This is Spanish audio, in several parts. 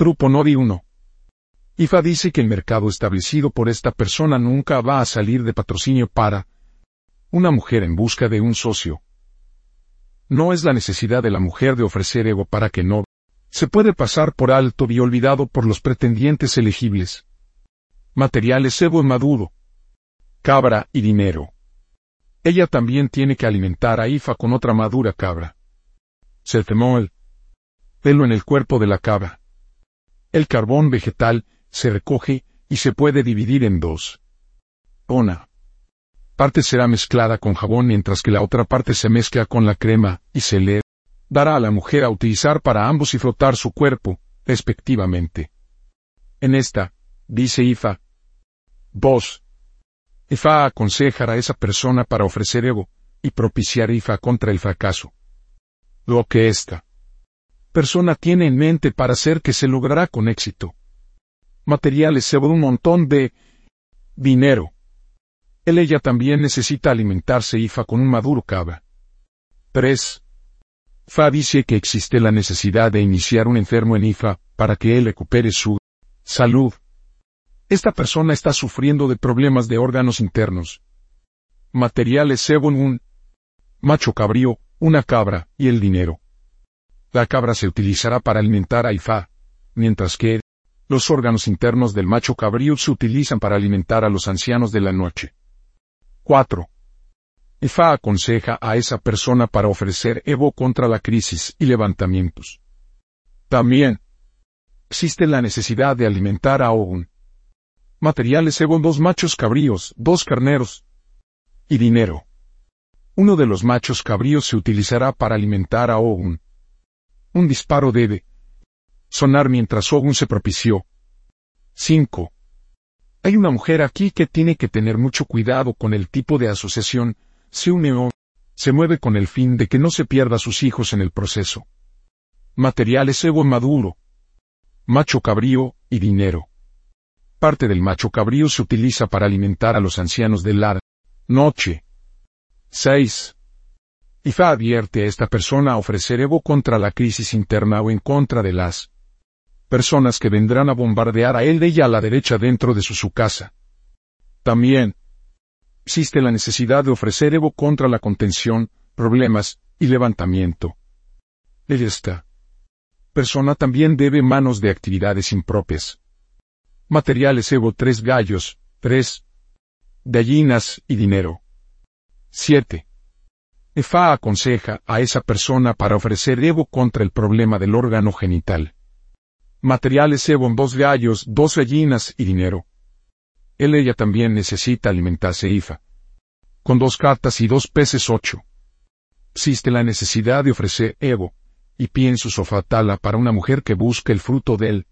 Trupo Nodi 1. IFA dice que el mercado establecido por esta persona nunca va a salir de patrocinio para una mujer en busca de un socio. No es la necesidad de la mujer de ofrecer ego para que no se puede pasar por alto y olvidado por los pretendientes elegibles. Materiales ego maduro. Cabra y dinero. Ella también tiene que alimentar a Ifa con otra madura cabra. Se el pelo en el cuerpo de la cabra. El carbón vegetal se recoge y se puede dividir en dos. Una parte será mezclada con jabón mientras que la otra parte se mezcla con la crema y se le dará a la mujer a utilizar para ambos y frotar su cuerpo, respectivamente. En esta, dice Ifa, vos, Ifa aconsejará a esa persona para ofrecer ego y propiciar Ifa contra el fracaso. Lo que esta persona tiene en mente para hacer que se logrará con éxito. Materiales se un montón de dinero. Él ella también necesita alimentarse Ifa con un maduro cabra. 3. Fa dice que existe la necesidad de iniciar un enfermo en Ifa para que él recupere su salud. Esta persona está sufriendo de problemas de órganos internos. Materiales según un macho cabrío, una cabra y el dinero. La cabra se utilizará para alimentar a Ifa, mientras que los órganos internos del macho cabrío se utilizan para alimentar a los ancianos de la noche. 4. Ifa aconseja a esa persona para ofrecer Evo contra la crisis y levantamientos. También existe la necesidad de alimentar a Ogun. Materiales según dos machos cabríos, dos carneros y dinero. Uno de los machos cabríos se utilizará para alimentar a Ogun. Un disparo debe sonar mientras Ogun se propició. 5. Hay una mujer aquí que tiene que tener mucho cuidado con el tipo de asociación, se une o se mueve con el fin de que no se pierda sus hijos en el proceso. Materiales ego maduro. Macho cabrío y dinero. Parte del macho cabrío se utiliza para alimentar a los ancianos de la noche. 6. IFA advierte a esta persona a ofrecer Evo contra la crisis interna o en contra de las personas que vendrán a bombardear a él de ella a la derecha dentro de su, su casa. También existe la necesidad de ofrecer Evo contra la contención, problemas y levantamiento. Esta persona también debe manos de actividades impropias. Materiales Evo tres gallos, tres gallinas y dinero. 7. EFA aconseja a esa persona para ofrecer Evo contra el problema del órgano genital. Materiales Evo dos gallos, dos gallinas y dinero. Él ella también necesita alimentarse IFA. Con dos cartas y dos peces ocho. Existe la necesidad de ofrecer Evo, y pienso sofatala para una mujer que busca el fruto del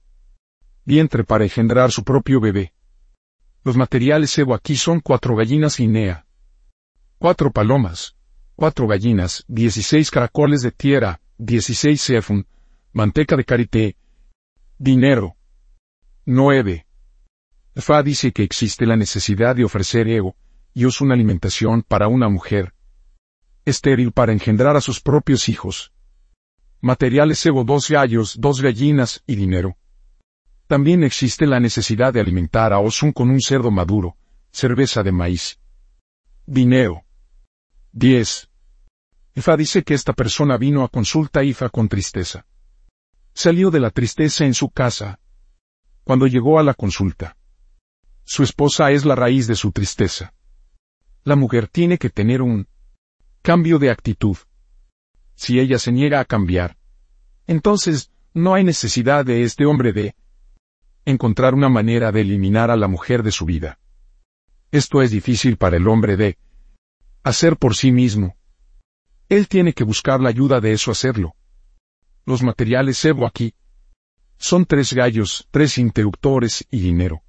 vientre para engendrar su propio bebé. Los materiales Evo aquí son cuatro gallinas Nea. cuatro palomas, cuatro gallinas, dieciséis caracoles de tierra, dieciséis cefun, manteca de karité, dinero. 9. Fa dice que existe la necesidad de ofrecer ego, y es una alimentación para una mujer estéril para engendrar a sus propios hijos. Materiales ego dos gallos, dos gallinas y dinero. También existe la necesidad de alimentar a Osun con un cerdo maduro, cerveza de maíz. Dinero. 10. Ifa dice que esta persona vino a consulta Ifa con tristeza. Salió de la tristeza en su casa. Cuando llegó a la consulta. Su esposa es la raíz de su tristeza. La mujer tiene que tener un cambio de actitud. Si ella se niega a cambiar, entonces no hay necesidad de este hombre de encontrar una manera de eliminar a la mujer de su vida. Esto es difícil para el hombre de hacer por sí mismo. Él tiene que buscar la ayuda de eso hacerlo. Los materiales Evo aquí son tres gallos, tres interruptores y dinero,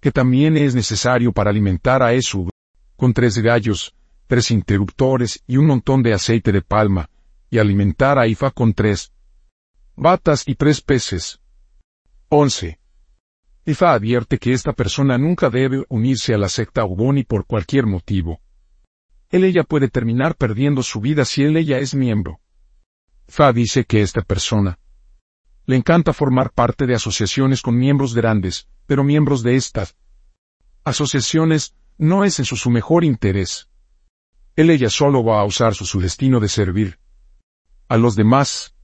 que también es necesario para alimentar a Esu, con tres gallos, tres interruptores y un montón de aceite de palma, y alimentar a Ifa con tres batas y tres peces. 11. Ifa advierte que esta persona nunca debe unirse a la secta Uboni por cualquier motivo él ella puede terminar perdiendo su vida si él ella es miembro. Fa dice que esta persona Le encanta formar parte de asociaciones con miembros grandes, pero miembros de estas asociaciones no es en su, su mejor interés. Él ella solo va a usar su, su destino de servir a los demás.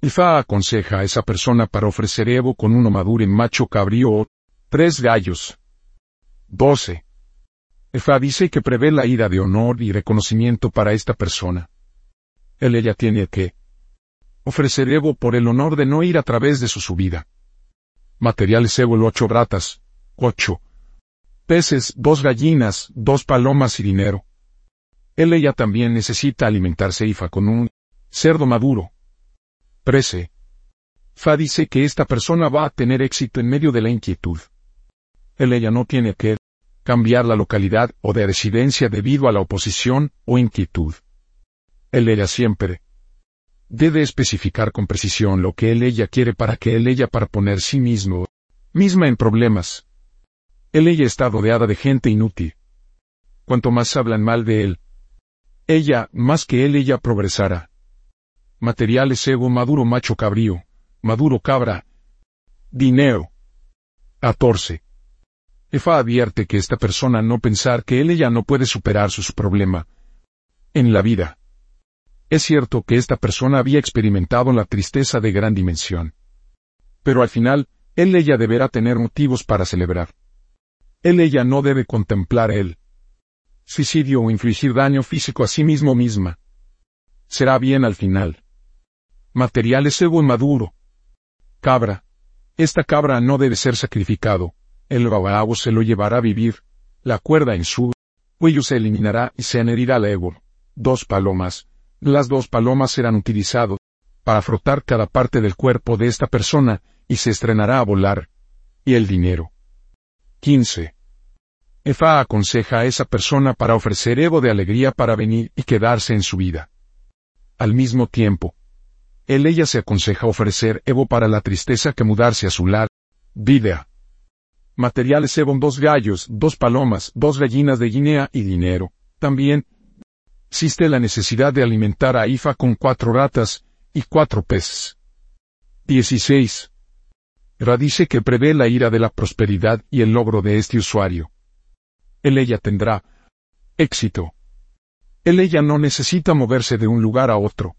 Ifa aconseja a esa persona para ofrecer Evo con uno maduro macho cabrío o tres gallos. 12. Efa dice que prevé la ira de honor y reconocimiento para esta persona. Él ella tiene que ofrecer Evo por el honor de no ir a través de su subida. Materiales Evo ocho bratas, ocho peces, dos gallinas, dos palomas y dinero. Él ella también necesita alimentarse Ifa con un cerdo maduro. 13. Fa dice que esta persona va a tener éxito en medio de la inquietud. Él ella no tiene que cambiar la localidad o de residencia debido a la oposición o inquietud. Él ella siempre debe especificar con precisión lo que él ella quiere para que él ella para poner sí mismo, misma en problemas. Él ella está rodeada de gente inútil. Cuanto más hablan mal de él, ella, más que él ella progresará. Materiales ego maduro macho cabrío, maduro cabra. Dinero. 14. Efa advierte que esta persona no pensar que él ella no puede superar su, problema. En la vida. Es cierto que esta persona había experimentado la tristeza de gran dimensión. Pero al final, él ella deberá tener motivos para celebrar. Él ella no debe contemplar el suicidio o infligir daño físico a sí mismo misma. Será bien al final. Materiales ego maduro. Cabra. Esta cabra no debe ser sacrificado. El babao se lo llevará a vivir. La cuerda en su cuello se eliminará y se añadirá al ego. Dos palomas. Las dos palomas serán utilizadas para frotar cada parte del cuerpo de esta persona y se estrenará a volar. Y el dinero. 15. Efa aconseja a esa persona para ofrecer Evo de alegría para venir y quedarse en su vida. Al mismo tiempo, él ella se aconseja ofrecer Evo para la tristeza que mudarse a su lar. Vida. Materiales Evo dos gallos, dos palomas, dos gallinas de Guinea y dinero. También existe la necesidad de alimentar a Ifa con cuatro ratas y cuatro peces. 16. Ra dice que prevé la ira de la prosperidad y el logro de este usuario. Él ella tendrá éxito. Él ella no necesita moverse de un lugar a otro.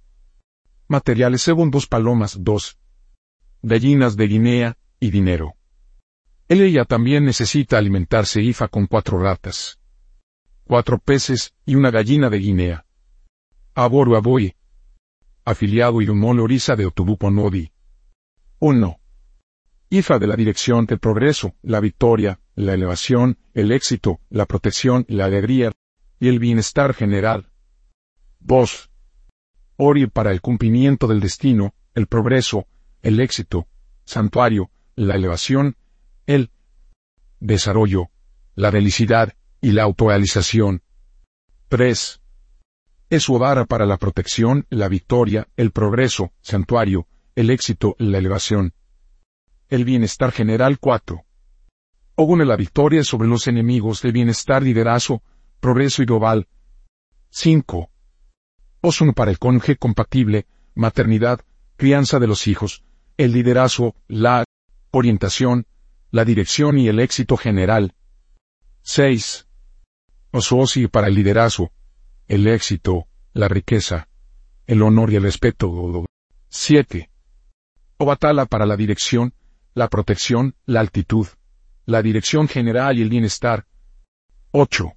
Materiales según dos palomas, dos gallinas de Guinea, y dinero. Él ella también necesita alimentarse IFA con cuatro ratas, cuatro peces y una gallina de Guinea. Aboru Aboy. Afiliado un Orisa de Otubupo Nodi. 1. IFA de la dirección del progreso, la victoria, la elevación, el éxito, la protección, la alegría y el bienestar general. 2. Ori para el cumplimiento del destino, el progreso, el éxito, santuario, la elevación, el desarrollo, la felicidad y la autorrealización. 3. Esuavara para la protección, la victoria, el progreso, santuario, el éxito, la elevación. El bienestar general 4. Ogune la victoria sobre los enemigos del bienestar liderazgo, progreso y global. 5. Osun para el cónyuge compatible, maternidad, crianza de los hijos, el liderazgo, la orientación, la dirección y el éxito general. 6. Ososi para el liderazgo, el éxito, la riqueza, el honor y el respeto. 7. Obatala para la dirección, la protección, la altitud, la dirección general y el bienestar. 8.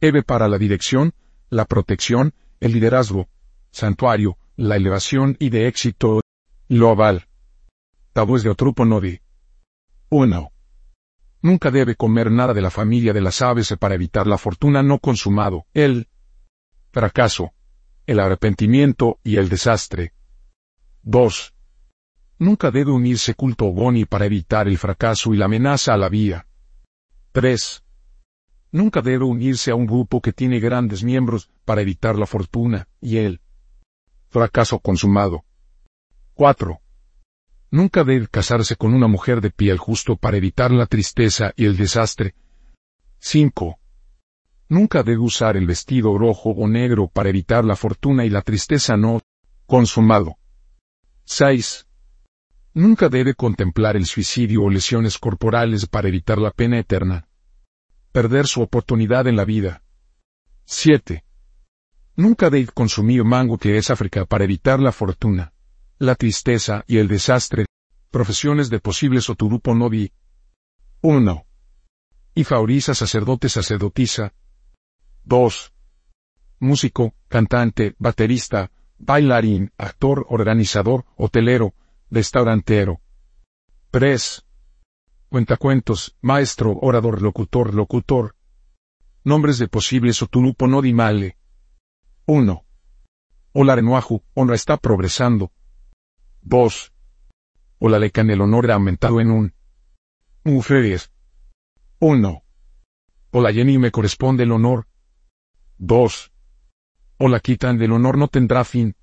Eve para la dirección, la protección, el liderazgo, santuario, la elevación y de éxito, global. Tabúes de Otrupo Nodi. 1. Nunca debe comer nada de la familia de las aves para evitar la fortuna no consumado, el fracaso, el arrepentimiento y el desastre. 2. Nunca debe unirse culto Ogoni para evitar el fracaso y la amenaza a la vida. 3. Nunca debe unirse a un grupo que tiene grandes miembros para evitar la fortuna y el fracaso consumado. 4. Nunca debe casarse con una mujer de piel justo para evitar la tristeza y el desastre. 5. Nunca debe usar el vestido rojo o negro para evitar la fortuna y la tristeza no consumado. 6. Nunca debe contemplar el suicidio o lesiones corporales para evitar la pena eterna. Perder su oportunidad en la vida. 7. Nunca debe consumir mango que es África para evitar la fortuna, la tristeza y el desastre. Profesiones de posibles oturupo novi. 1. Ifauriza sacerdote sacerdotisa. 2. Músico, cantante, baterista, bailarín, actor, organizador, hotelero, restaurantero. 3. Cuentacuentos, maestro, orador, locutor, locutor. Nombres de posibles oturupo no male. 1. Olarenuaju, honra está progresando. 2. Olalecan el honor aumentado en un. Mujeres. 1. Hola Jenny me corresponde el honor. 2. Hola quitan del honor no tendrá fin.